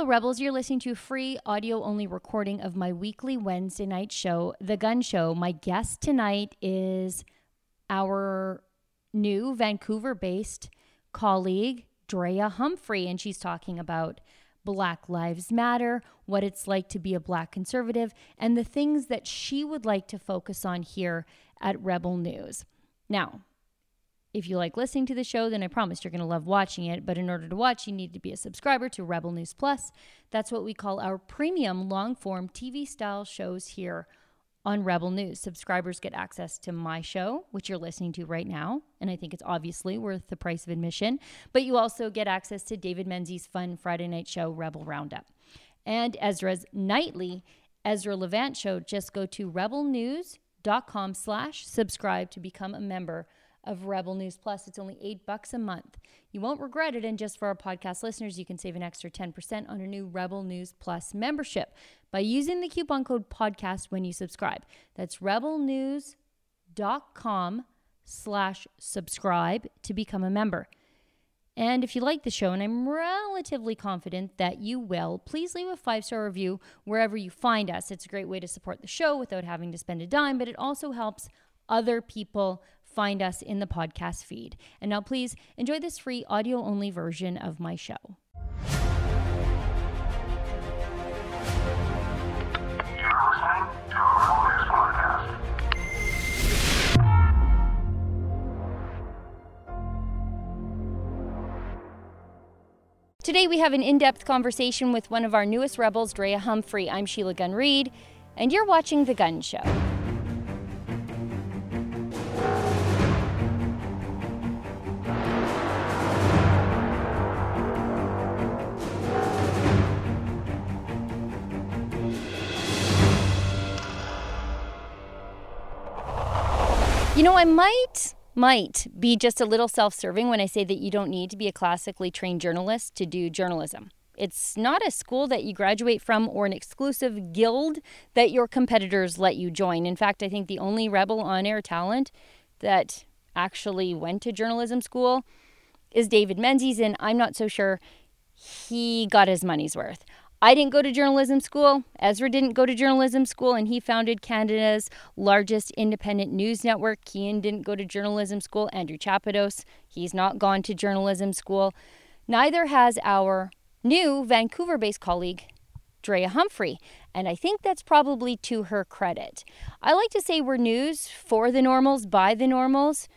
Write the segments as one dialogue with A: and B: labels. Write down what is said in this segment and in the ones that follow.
A: Hello, Rebels. You're listening to a free audio only recording of my weekly Wednesday night show, The Gun Show. My guest tonight is our new Vancouver based colleague, Drea Humphrey, and she's talking about Black Lives Matter, what it's like to be a Black conservative, and the things that she would like to focus on here at Rebel News. Now, if you like listening to the show, then I promise you're going to love watching it. But in order to watch, you need to be a subscriber to Rebel News Plus. That's what we call our premium long form TV style shows here on Rebel News. Subscribers get access to my show, which you're listening to right now. And I think it's obviously worth the price of admission. But you also get access to David Menzies' fun Friday night show, Rebel Roundup. And Ezra's nightly Ezra Levant show. Just go to rebelnews.com slash subscribe to become a member of Rebel News Plus. It's only eight bucks a month. You won't regret it. And just for our podcast listeners, you can save an extra 10% on a new Rebel News Plus membership by using the coupon code podcast when you subscribe. That's rebelnews.com slash subscribe to become a member. And if you like the show, and I'm relatively confident that you will, please leave a five star review wherever you find us. It's a great way to support the show without having to spend a dime, but it also helps other people find us in the podcast feed. And now, please enjoy this free audio only version of my show. Today, we have an in depth conversation with one of our newest rebels, Drea Humphrey. I'm Sheila Gunn Reid, and you're watching The Gun Show. You know, I might might be just a little self-serving when I say that you don't need to be a classically trained journalist to do journalism. It's not a school that you graduate from or an exclusive guild that your competitors let you join. In fact, I think the only rebel on air talent that actually went to journalism school is David Menzies, and I'm not so sure he got his money's worth. I didn't go to journalism school. Ezra didn't go to journalism school, and he founded Canada's largest independent news network. Keean didn't go to journalism school. Andrew Chapados, he's not gone to journalism school. Neither has our new Vancouver based colleague, Drea Humphrey. And I think that's probably to her credit. I like to say we're news for the normals, by the normals.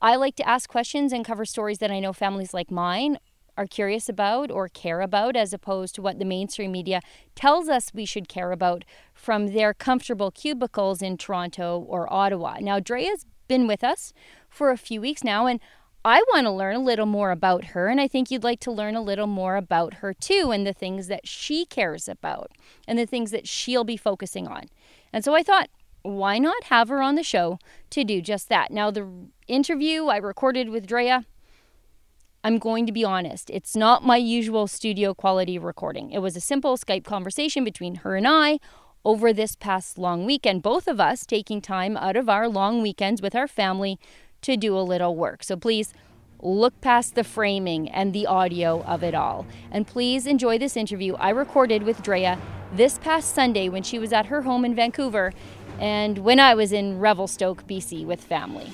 A: I like to ask questions and cover stories that I know families like mine are curious about or care about, as opposed to what the mainstream media tells us we should care about from their comfortable cubicles in Toronto or Ottawa. Now, Drea's been with us for a few weeks now, and I want to learn a little more about her, and I think you'd like to learn a little more about her too, and the things that she cares about, and the things that she'll be focusing on. And so I thought, why not have her on the show to do just that? Now, the interview I recorded with Drea I'm going to be honest, it's not my usual studio quality recording. It was a simple Skype conversation between her and I over this past long weekend, both of us taking time out of our long weekends with our family to do a little work. So please look past the framing and the audio of it all. And please enjoy this interview I recorded with Drea this past Sunday when she was at her home in Vancouver and when I was in Revelstoke, BC with family.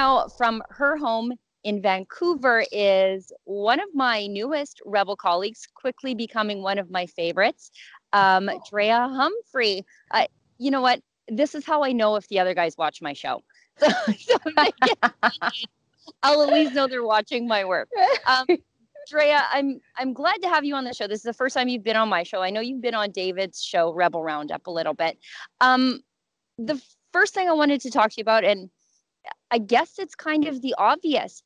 A: Now from her home in Vancouver is one of my newest Rebel colleagues, quickly becoming one of my favorites, um, oh. Drea Humphrey. Uh, you know what? This is how I know if the other guys watch my show. So, so I'll at least know they're watching my work. Um, Drea, I'm I'm glad to have you on the show. This is the first time you've been on my show. I know you've been on David's show, Rebel Roundup, a little bit. Um, the first thing I wanted to talk to you about, and I guess it's kind of the obvious.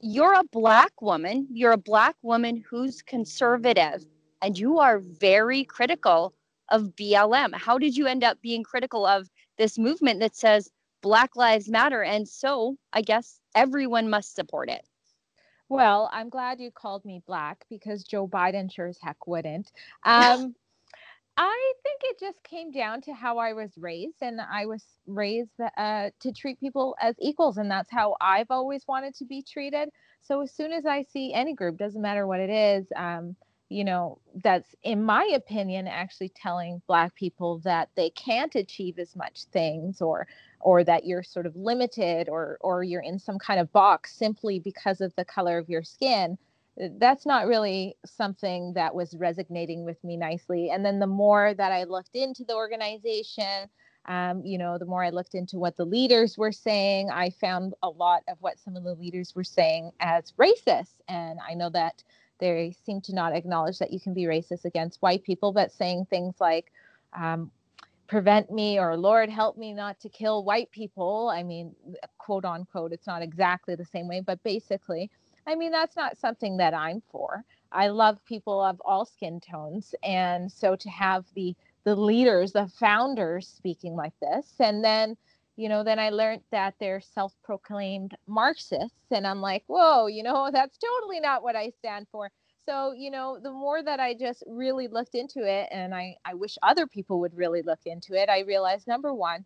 A: You're a black woman, you're a black woman who's conservative, and you are very critical of BLM. How did you end up being critical of this movement that says Black Lives Matter? And so I guess everyone must support it.
B: Well, I'm glad you called me black because Joe Biden sure as heck wouldn't. Um, I think it just came down to how I was raised, and I was raised uh, to treat people as equals, and that's how I've always wanted to be treated. So as soon as I see any group, doesn't matter what it is, um, you know, that's in my opinion actually telling Black people that they can't achieve as much things, or or that you're sort of limited, or or you're in some kind of box simply because of the color of your skin that's not really something that was resonating with me nicely. And then the more that I looked into the organization, um, you know, the more I looked into what the leaders were saying, I found a lot of what some of the leaders were saying as racist. And I know that they seem to not acknowledge that you can be racist against white people, but saying things like, um, prevent me or Lord help me not to kill white people. I mean, quote unquote, it's not exactly the same way, but basically, I mean, that's not something that I'm for. I love people of all skin tones. And so to have the the leaders, the founders speaking like this, and then, you know, then I learned that they're self-proclaimed Marxists. And I'm like, whoa, you know, that's totally not what I stand for. So, you know, the more that I just really looked into it, and I, I wish other people would really look into it, I realized number one,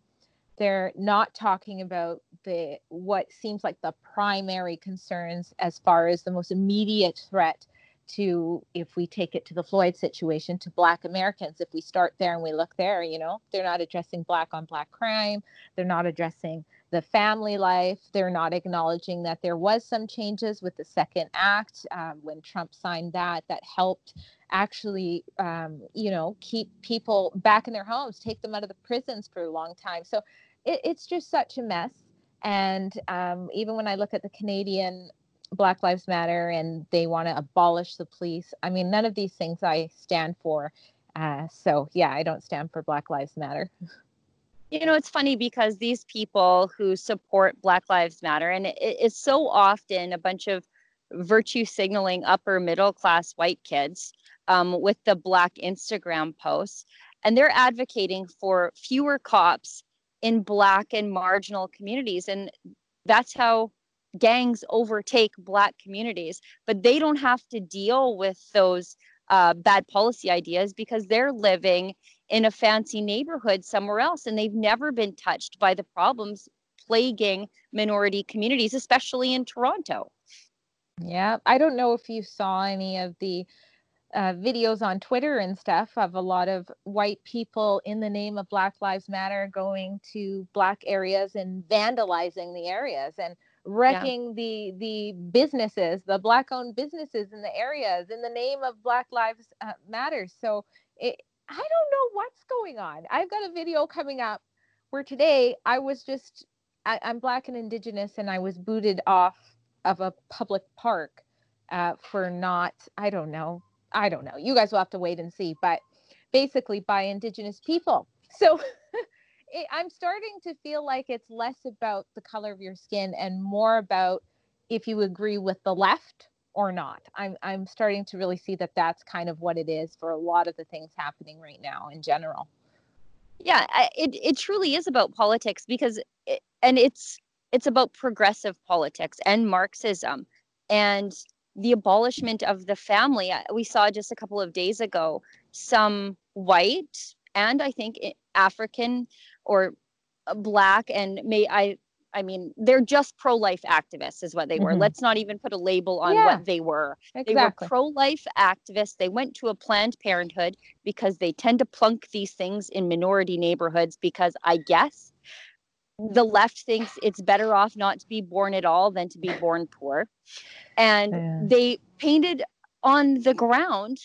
B: they're not talking about the what seems like the primary concerns as far as the most immediate threat to if we take it to the Floyd situation to black Americans. If we start there and we look there you know they're not addressing black on black crime. They're not addressing the family life. They're not acknowledging that there was some changes with the second act um, when Trump signed that that helped actually um, you know keep people back in their homes take them out of the prisons for a long time. So it, it's just such a mess. And um, even when I look at the Canadian Black Lives Matter and they want to abolish the police, I mean, none of these things I stand for. Uh, so, yeah, I don't stand for Black Lives Matter.
A: You know, it's funny because these people who support Black Lives Matter, and it, it's so often a bunch of virtue signaling upper middle class white kids um, with the Black Instagram posts, and they're advocating for fewer cops in black and marginal communities and that's how gangs overtake black communities. But they don't have to deal with those uh, bad policy ideas because they're living in a fancy neighborhood somewhere else and they've never been touched by the problems plaguing minority communities especially in toronto.
B: Yeah i don't know if you saw any of the uh, videos on Twitter and stuff of a lot of white people in the name of Black Lives Matter going to black areas and vandalizing the areas and wrecking yeah. the the businesses, the black owned businesses in the areas in the name of Black Lives uh, Matter. So it, I don't know what's going on. I've got a video coming up where today I was just I, I'm black and indigenous and I was booted off of a public park uh, for not I don't know I don't know. You guys will have to wait and see, but basically by indigenous people. So it, I'm starting to feel like it's less about the color of your skin and more about if you agree with the left or not. I'm I'm starting to really see that that's kind of what it is for a lot of the things happening right now in general.
A: Yeah, it it truly is about politics because it, and it's it's about progressive politics and Marxism and the abolishment of the family. Uh, we saw just a couple of days ago some white and I think African or uh, black and may I I mean they're just pro-life activists is what they were. Mm-hmm. Let's not even put a label on yeah, what they were. Exactly. They were pro-life activists. They went to a planned parenthood because they tend to plunk these things in minority neighborhoods because I guess the left thinks it's better off not to be born at all than to be born poor. And yeah. they painted on the ground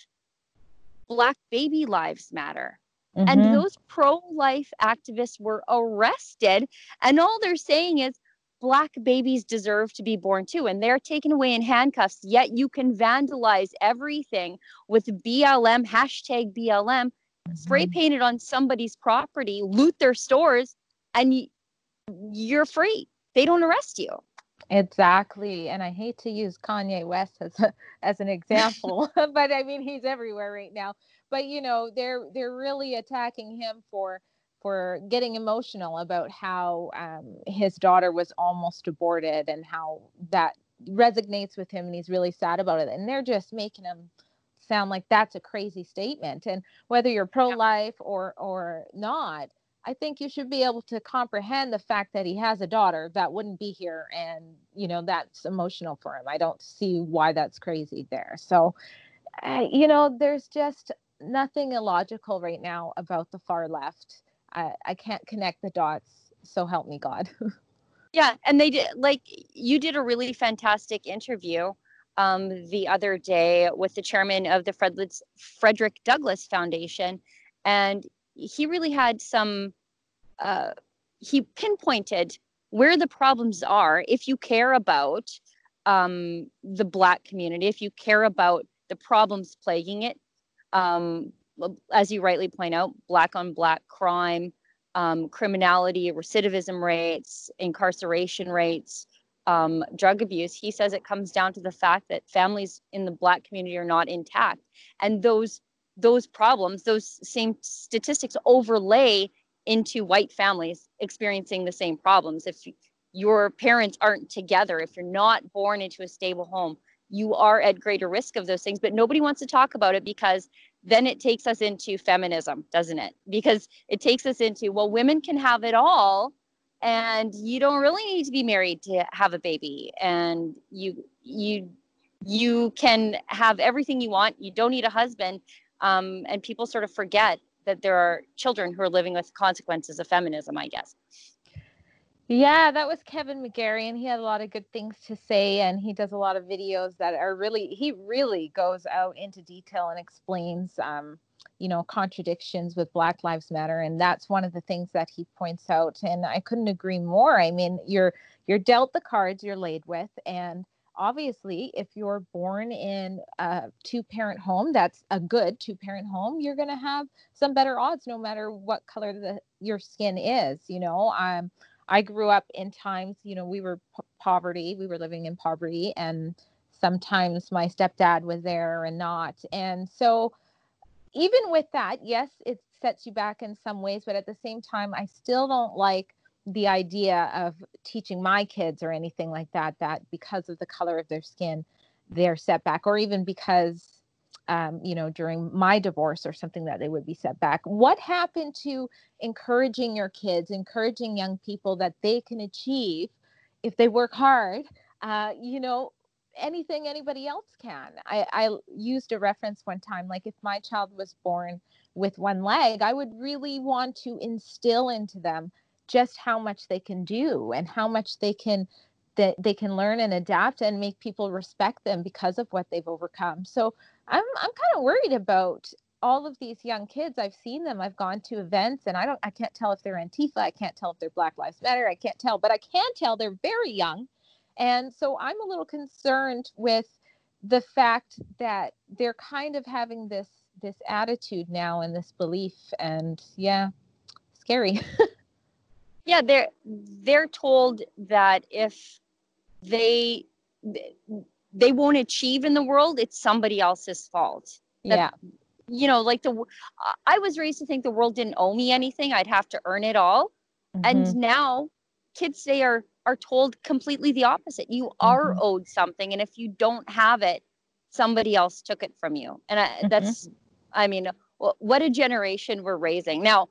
A: Black baby lives matter. Mm-hmm. And those pro life activists were arrested. And all they're saying is Black babies deserve to be born too. And they're taken away in handcuffs. Yet you can vandalize everything with BLM, hashtag BLM, mm-hmm. spray painted on somebody's property, loot their stores, and you're free. They don't arrest you.
B: Exactly. And I hate to use Kanye West as a, as an example, but I mean he's everywhere right now. But you know, they're they're really attacking him for for getting emotional about how um, his daughter was almost aborted and how that resonates with him and he's really sad about it and they're just making him sound like that's a crazy statement and whether you're pro-life or or not i think you should be able to comprehend the fact that he has a daughter that wouldn't be here and you know that's emotional for him. I don't see why that's crazy there. So uh, you know there's just nothing illogical right now about the far left. I i can't connect the dots so help me god.
A: Yeah and they did like you did a really fantastic interview um, the other day with the chairman of the Frederick Douglass Foundation, and he really had some. Uh, he pinpointed where the problems are. If you care about um, the Black community, if you care about the problems plaguing it, um, as you rightly point out, Black on Black crime, um, criminality, recidivism rates, incarceration rates, um, drug abuse, he says it comes down to the fact that families in the Black community are not intact, and those those problems, those same statistics overlay into white families experiencing the same problems. If your parents aren't together, if you're not born into a stable home, you are at greater risk of those things. But nobody wants to talk about it because then it takes us into feminism, doesn't it? Because it takes us into, well, women can have it all and you don't really need to be married to have a baby and you you you can have everything you want you don't need a husband um, and people sort of forget that there are children who are living with consequences of feminism i guess.
B: Yeah that was kevin mcgary and he had a lot of good things to say and he does a lot of videos that are really he really goes out into detail and explains um, you know contradictions with black lives matter and that's one of the things that he points out and i couldn't agree more. I mean you're you're dealt the cards you're laid with and obviously if you're born in a two parent home that's a good two parent home you're going to have some better odds no matter what color the your skin is you know? Um i grew up in times you know we were poverty we were living in poverty and sometimes my stepdad was there and not and so even with that, yes, it sets you back in some ways, but at the same time, I still don't like the idea of teaching my kids or anything like that that because of the color of their skin they're set back or even because um, you know during my divorce or something that they would be set back what happened to encouraging your kids encouraging young people that they can achieve if they work hard uh, you know anything anybody else can. I, I used a reference one time, like if my child was born with one leg, I would really want to instill into them just how much they can do and how much they can that they can learn and adapt and make people respect them because of what they've overcome. So I'm I'm kind of worried about all of these young kids. I've seen them. I've gone to events and I don't I can't tell if they're Antifa. I can't tell if they're Black Lives Matter. I can't tell, but I can tell they're very young and so I'm a little concerned with the fact that they're kind of having this this attitude now and this belief and yeah, scary.
A: yeah, they're they're told that if they they won't achieve in the world, it's somebody else's fault.
B: That, yeah.
A: You know, like the I was raised to think the world didn't owe me anything. I'd have to earn it all. Mm-hmm. And now kids they are are told completely the opposite. You are mm-hmm. owed something, and if you don't have it, somebody else took it from you. And I, mm-hmm. that's, I mean, what a generation we're raising now.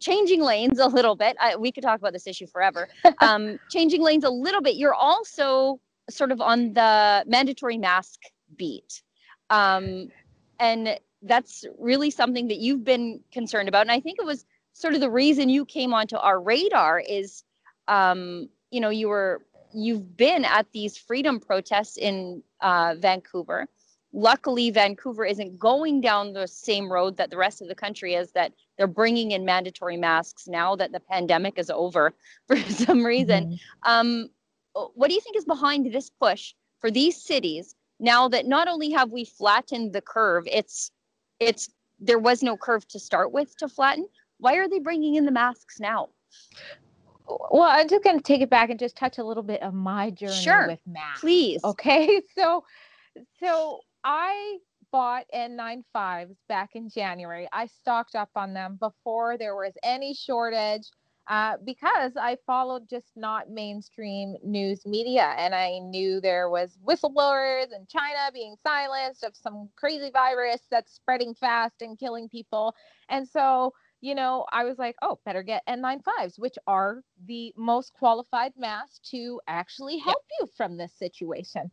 A: Changing lanes a little bit. I, we could talk about this issue forever. Um, changing lanes a little bit. You're also sort of on the mandatory mask beat. Um, and that's really something that you've been concerned about. And I think it was sort of the reason you came onto our radar is um, you know you were you've been at these freedom protests in uh, Vancouver. Luckily, Vancouver isn't going down the same road that the rest of the country is. That they're bringing in mandatory masks now that the pandemic is over for some reason. Mm-hmm. Um, what do you think is behind this push for these cities now that not only have we flattened the curve, it's it's there was no curve to start with to flatten. Why are they bringing in the masks now?
B: well, I'm just going to take it back and just touch a little bit of my journey
A: sure,
B: with math.
A: Please.
B: Okay. So, so I bought N95s back in January. I stocked up on them before there was any shortage. uh, because I followed just not mainstream news media. And I knew there was whistleblowers in China being silenced of some crazy virus that's spreading fast and killing people. And so, you know, I was like, oh, better get N95s, which are the most qualified mask to actually help you from this situation.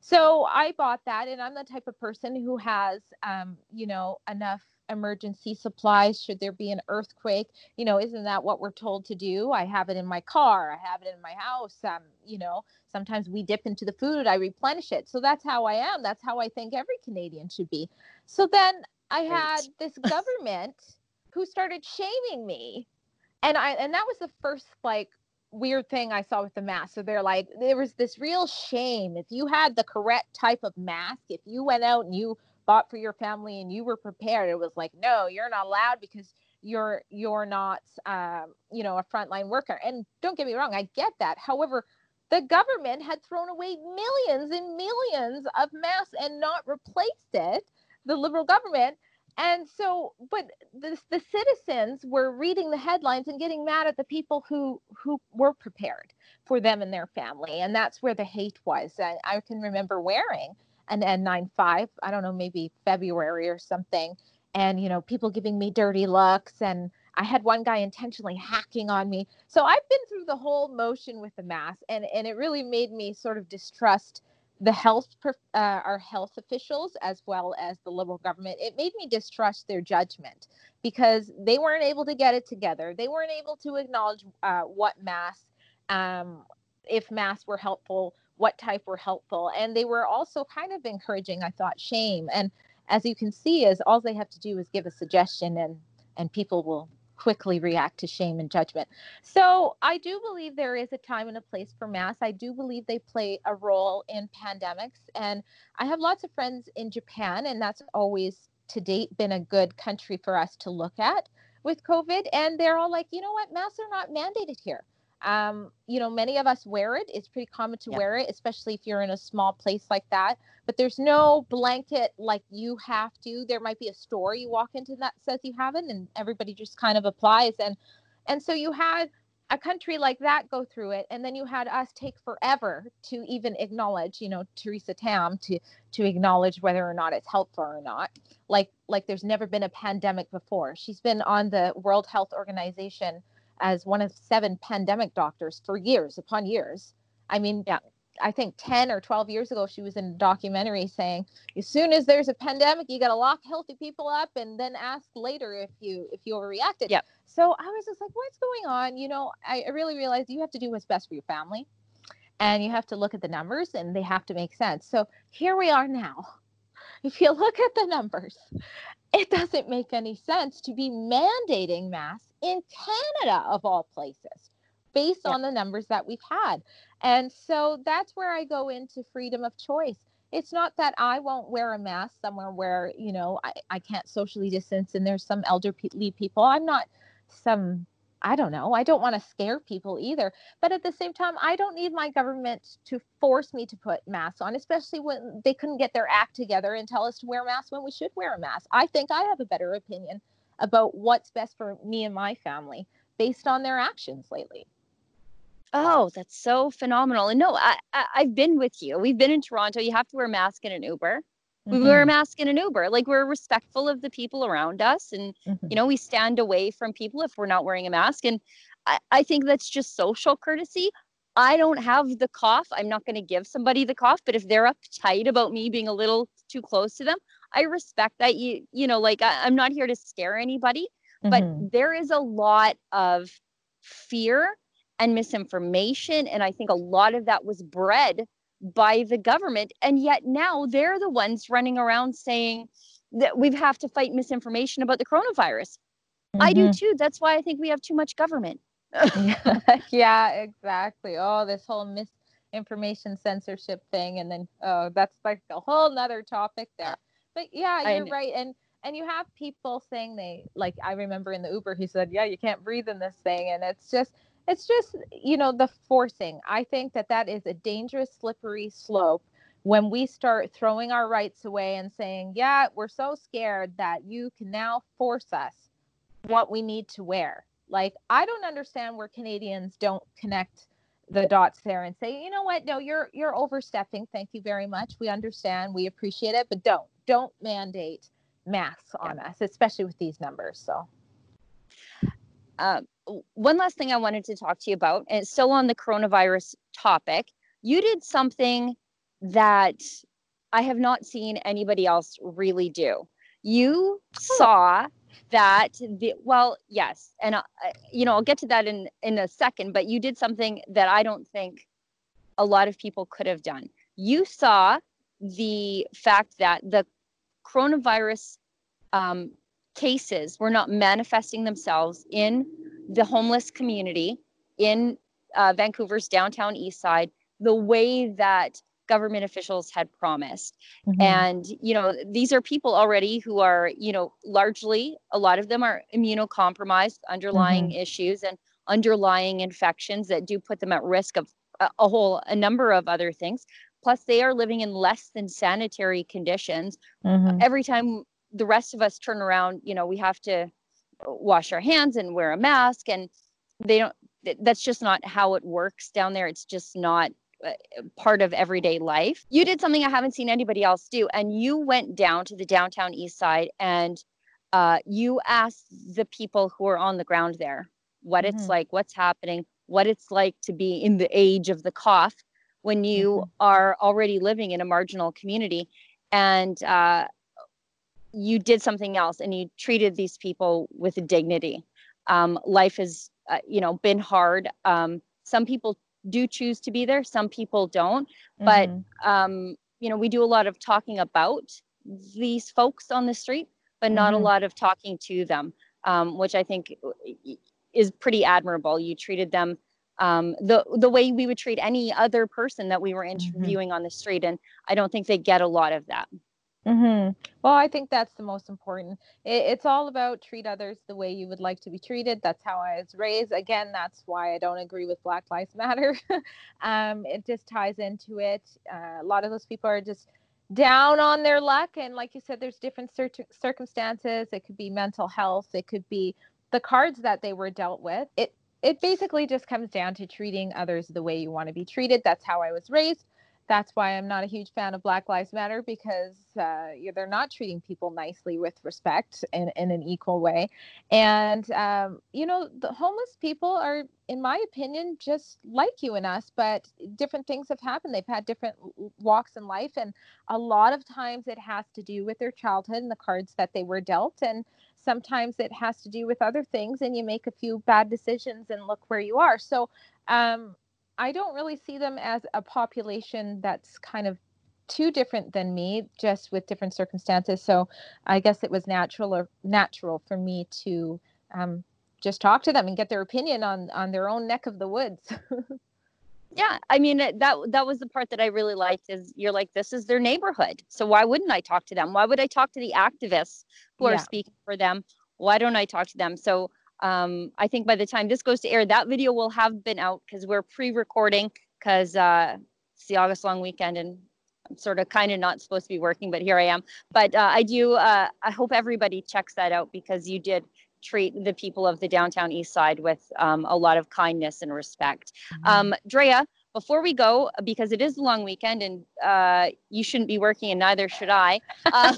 B: So I bought that, and I'm the type of person who has, um, you know, enough emergency supplies should there be an earthquake you know isn't that what we're told to do? I have it in my car i have it in my house um you know sometimes we dip into the food i replenish it. So that's how i am that's how i think every canadian should be. So then i had this government who started shaming me and i and that was the first like weird thing I saw with the mask. So they're like, there was this real shame. If you had the correct type of mask, if you went out and you bought for your family and you were prepared it was like no you're not allowed because you're you're not um, you know a frontline worker and don't get me wrong i get that however the government had thrown away millions and millions of masks and not replaced it the liberal government and so but the, the citizens were reading the headlines and getting mad at the people who who were prepared for them and their family and that's where the hate was I, I can remember wearing an N95, I don't know, maybe February or something. And, you know, people giving me dirty looks. And I had one guy intentionally hacking on me. So I've been through the whole motion with the mask, and, and it really made me sort of distrust the health, uh, our health officials, as well as the liberal government. It made me distrust their judgment because they weren't able to get it together. They weren't able to acknowledge uh, what masks, um, if masks were helpful, what type were helpful. And they were also kind of encouraging, I thought, shame. And as you can see, is all they have to do is give a suggestion and and people will quickly react to shame and judgment. So I do believe there is a time and a place for mass. I do believe they play a role in pandemics. And I have lots of friends in Japan, and that's always to date been a good country for us to look at with COVID. And they're all like, you know what, masks are not mandated here um, you know, many of us wear it. It's pretty common to wear it, especially if you're in a small place like that. But there's no blanket like you have to. There might be a store you walk into that says you haven't, and everybody just kind of applies. And and so you had a country like that go through it, and then you had us take forever to even acknowledge, you know, Theresa Tam to to acknowledge whether or not it's helpful or not. Like like there's never been a pandemic before. She's been on the World Health Organization as one of seven pandemic doctors for years upon years. I mean, yeah, I think 10 or 12 years ago, she was in a documentary saying, as soon as there's a pandemic, you got to lock healthy people up and then ask later if you if you overreacted.
A: Yeah.
B: So I was just like, what's going on? You know, I, I really realized you have to do what's best for your family and you have to look at the numbers and they have to make sense. So here we are now. If you look at the numbers, it doesn't make any sense to be mandating masks in Canada, of all places, based yeah. on the numbers that we've had. And so that's where I go into freedom of choice. It's not that I won't wear a mask somewhere where, you know, I, I can't socially distance and there's some elderly people. I'm not some I don't know. I don't want to scare people either. But at the same time, I don't need my government to force me to put masks on, especially when they couldn't get their act together and tell us to wear masks when we should wear a mask. I think I have a better opinion about what's best for me and my family based on their actions lately.
A: Oh, that's so phenomenal. And no, I, I have been with you. We've been in Toronto. You have to wear a mask in an Uber. We mm-hmm. wear a mask in an Uber. Like we're respectful of the people around us. And, mm-hmm. you know, we stand away from people if we're not wearing a mask. And I, I think that's just social courtesy. I don't have the cough. I'm not going to give somebody the cough, but if they're uptight about me being a little too close to them, I respect that you, you know, like I, am not here to scare anybody, mm-hmm. but there is a lot of fear and misinformation. And I think a lot of that was bred by the government. And yet now they're the ones running around saying that we have to fight misinformation about the coronavirus. Mm-hmm. I do mm-hmm. too. That's why I think we have too much government.
B: yeah, exactly. Oh, this whole misinformation censorship thing. And then, oh, that's like a whole nother topic there. But yeah, you're right. And and you have people saying they like I remember in the Uber he said, "Yeah, you can't breathe in this thing." And it's just it's just, you know, the forcing. I think that that is a dangerous slippery slope when we start throwing our rights away and saying, "Yeah, we're so scared that you can now force us what we need to wear." Like, I don't understand where Canadians don't connect the dots there and say, you know what? No, you're you're overstepping. Thank you very much. We understand. We appreciate it, but don't don't mandate masks on us, especially with these numbers. So.
A: Uh, one last thing I wanted to talk to you about, and it's still on the coronavirus topic, you did something that I have not seen anybody else really do. You saw that the well, yes, and uh, you know I'll get to that in in a second. But you did something that I don't think a lot of people could have done. You saw the fact that the coronavirus um, cases were not manifesting themselves in the homeless community in uh, Vancouver's downtown east side the way that government officials had promised. Mm-hmm. And, you know, these are people already who are, you know, largely, a lot of them are immunocompromised, underlying mm-hmm. issues and underlying infections that do put them at risk of a, a whole, a number of other things. Plus, they are living in less than sanitary conditions. Mm-hmm. Every time the rest of us turn around, you know, we have to wash our hands and wear a mask. And they don't, that's just not how it works down there. It's just not uh, part of everyday life. You did something I haven't seen anybody else do, and you went down to the downtown east side and uh, you asked the people who are on the ground there what mm-hmm. it's like, what's happening, what it's like to be in the age of the cough when you mm-hmm. are already living in a marginal community. And uh, you did something else and you treated these people with dignity. Um, life has, uh, you know, been hard. Um, some people do choose to be there some people don't but mm-hmm. um, you know we do a lot of talking about these folks on the street but not mm-hmm. a lot of talking to them um, which i think is pretty admirable you treated them um, the the way we would treat any other person that we were mm-hmm. interviewing mm-hmm. on the street and i don't think they get a lot of that
B: Mm-hmm. Well, I think that's the most important. It, it's all about treat others the way you would like to be treated. That's how I was raised. Again, that's why I don't agree with Black Lives Matter. um, it just ties into it. Uh, a lot of those people are just down on their luck, and like you said, there's different cir- circumstances. It could be mental health. It could be the cards that they were dealt with. It it basically just comes down to treating others the way you want to be treated. That's how I was raised that's why I'm not a huge fan of Black Lives Matter because uh, they're not treating people nicely with respect and in an equal way. And, um, you know, the homeless people are, in my opinion, just like you and us, but different things have happened. They've had different walks in life. And a lot of times it has to do with their childhood and the cards that they were dealt. And sometimes it has to do with other things. And you make a few bad decisions and look where you are. So, um, I don't really see them as a population that's kind of too different than me, just with different circumstances. So I guess it was natural or natural for me to um, just talk to them and get their opinion on on their own neck of the woods.
A: yeah, I mean that that was the part that I really liked. Is you're like this is their neighborhood, so why wouldn't I talk to them? Why would I talk to the activists who yeah. are speaking for them? Why don't I talk to them? So um, I think by the time this goes to air, that video will have been out because we're pre-recording because uh, it's the August long weekend and I'm sort of kind of not supposed to be working, but here I am. But uh, I do. Uh, I hope everybody checks that out because you did treat the people of the downtown east side with um, a lot of kindness and respect. Mm-hmm. Um, Drea, before we go, because it is a long weekend and uh, you shouldn't be working and neither should I, uh,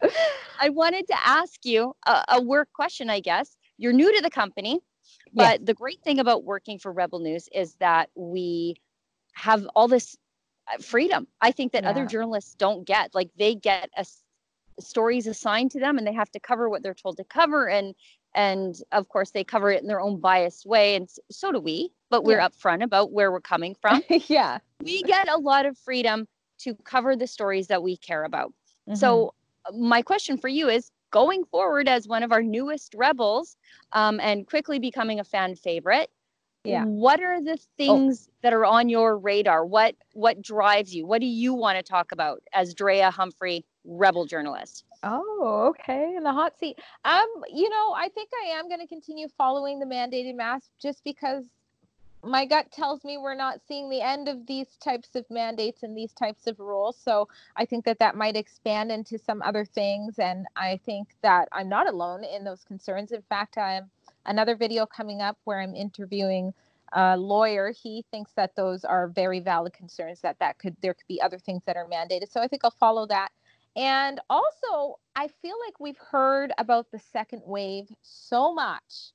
A: I wanted to ask you a, a, work question, I guess you're new to the company, but yes. the great thing about working for Rebel News is that we have all this uh, freedom. I think that yeah. other journalists don't get. Like they get a stories assigned to them and they have to cover what they're told to cover and and of course they cover it in their own biased way and so do we but we're yeah. upfront about where we're coming from
B: yeah
A: we get a lot of freedom to cover the stories that we care about mm-hmm. so my question for you is going forward as one of our newest rebels um, and quickly becoming a fan favorite. Yeah. What are the oh. things oh. that are on your radar? What what drives you? What do you want to talk about as drea humphrey rebel journalist?
B: Oh okay in the hot seat. Um you know i think i am going to continue following the mandated mask just because my gut tells me we're not seeing the end of these types of mandates and these types of rules. So I think that that might expand into some other things. And I think that I'm not alone in those concerns. In fact, I'm another video coming up where I'm interviewing a lawyer. He thinks that those are very valid concerns. That that could there could be other things that are mandated. So I think I'll follow that. And also, I feel like we've heard about the second wave so much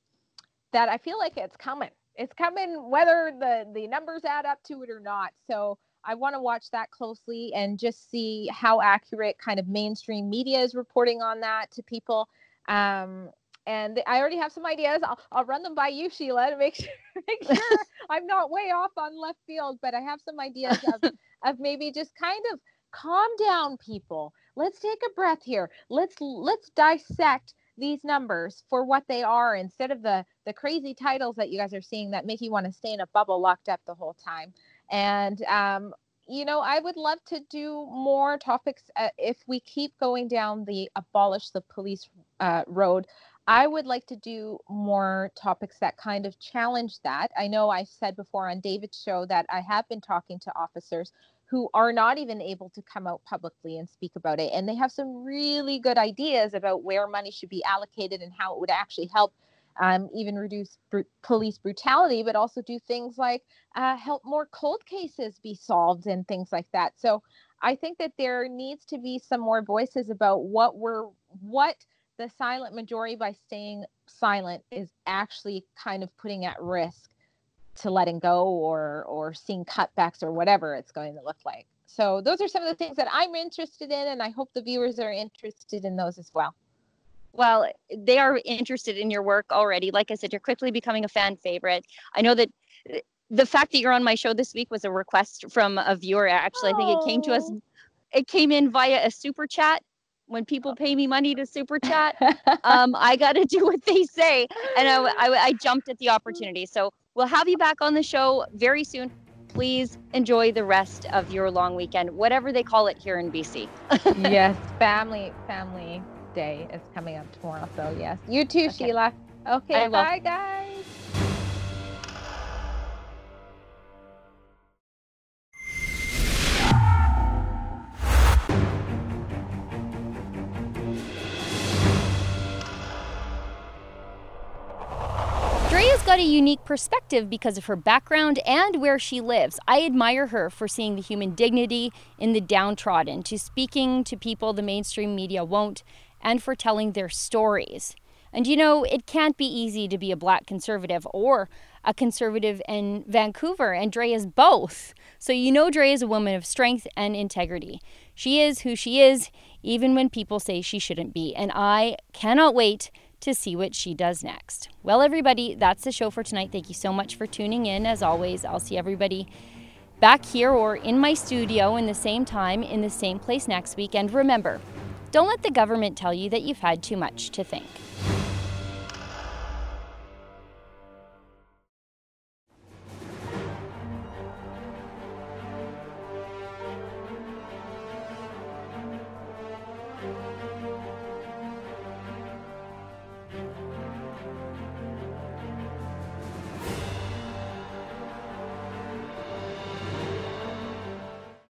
B: that I feel like it's coming. It's coming whether the the numbers add up to it or not. So I want to watch that closely and just see how accurate kind of mainstream media is reporting on that to people. Um, and I already have some ideas. I'll, I'll run them by you, Sheila, to make sure, make sure I'm not way off on left field. But I have some ideas of, of maybe just kind of calm down, people. Let's take a breath here. Let's let's dissect these numbers for what they are instead of the the crazy titles that you guys are seeing that make you want to stay in a bubble locked up the whole time. And um, you know, I would love to do more topics uh, if we keep going down the abolish the police uh, road. I would like to do more topics that kind of challenge that. I know I said before on David's show that I have been talking to officers who are not even able to come out publicly and speak about it. And they have some really good ideas about where money should be allocated and how it would actually help um, even reduce br- police brutality, but also do things like uh, help more cold cases be solved and things like that. So I think that there needs to be some more voices about what we're what the silent majority by staying silent is actually kind of putting at risk to letting go or or seeing cutbacks or whatever it's going to look like. So those are some of the things that I'm interested in and I hope the viewers are interested in those as well.
A: Well, they are interested in your work already. Like I said, you're quickly becoming a fan favorite. I know that uh, the fact that you're on my show this week was a request from a viewer. Actually, I think it came to us. It came in via a super chat. When people pay me money to super chat, um, I got to do what they say, and I, I, I jumped at the opportunity. So we'll have you back on the show very soon. Please enjoy the rest of your long weekend, whatever they call it here in BC.
B: yes, family, family day is coming up tomorrow. So yes, you too, okay. Sheila. Okay, bye guys.
A: Got a unique perspective because of her background and where she lives. I admire her for seeing the human dignity in the downtrodden, to speaking to people the mainstream media won't, and for telling their stories. And you know, it can't be easy to be a black conservative or a conservative in Vancouver, and Dre is both. So you know Dre is a woman of strength and integrity. She is who she is, even when people say she shouldn't be. And I cannot wait to see what she does next. Well, everybody, that's the show for tonight. Thank you so much for tuning in. As always, I'll see everybody back here or in my studio in the same time, in the same place next week. And remember, don't let the government tell you that you've had too much to think.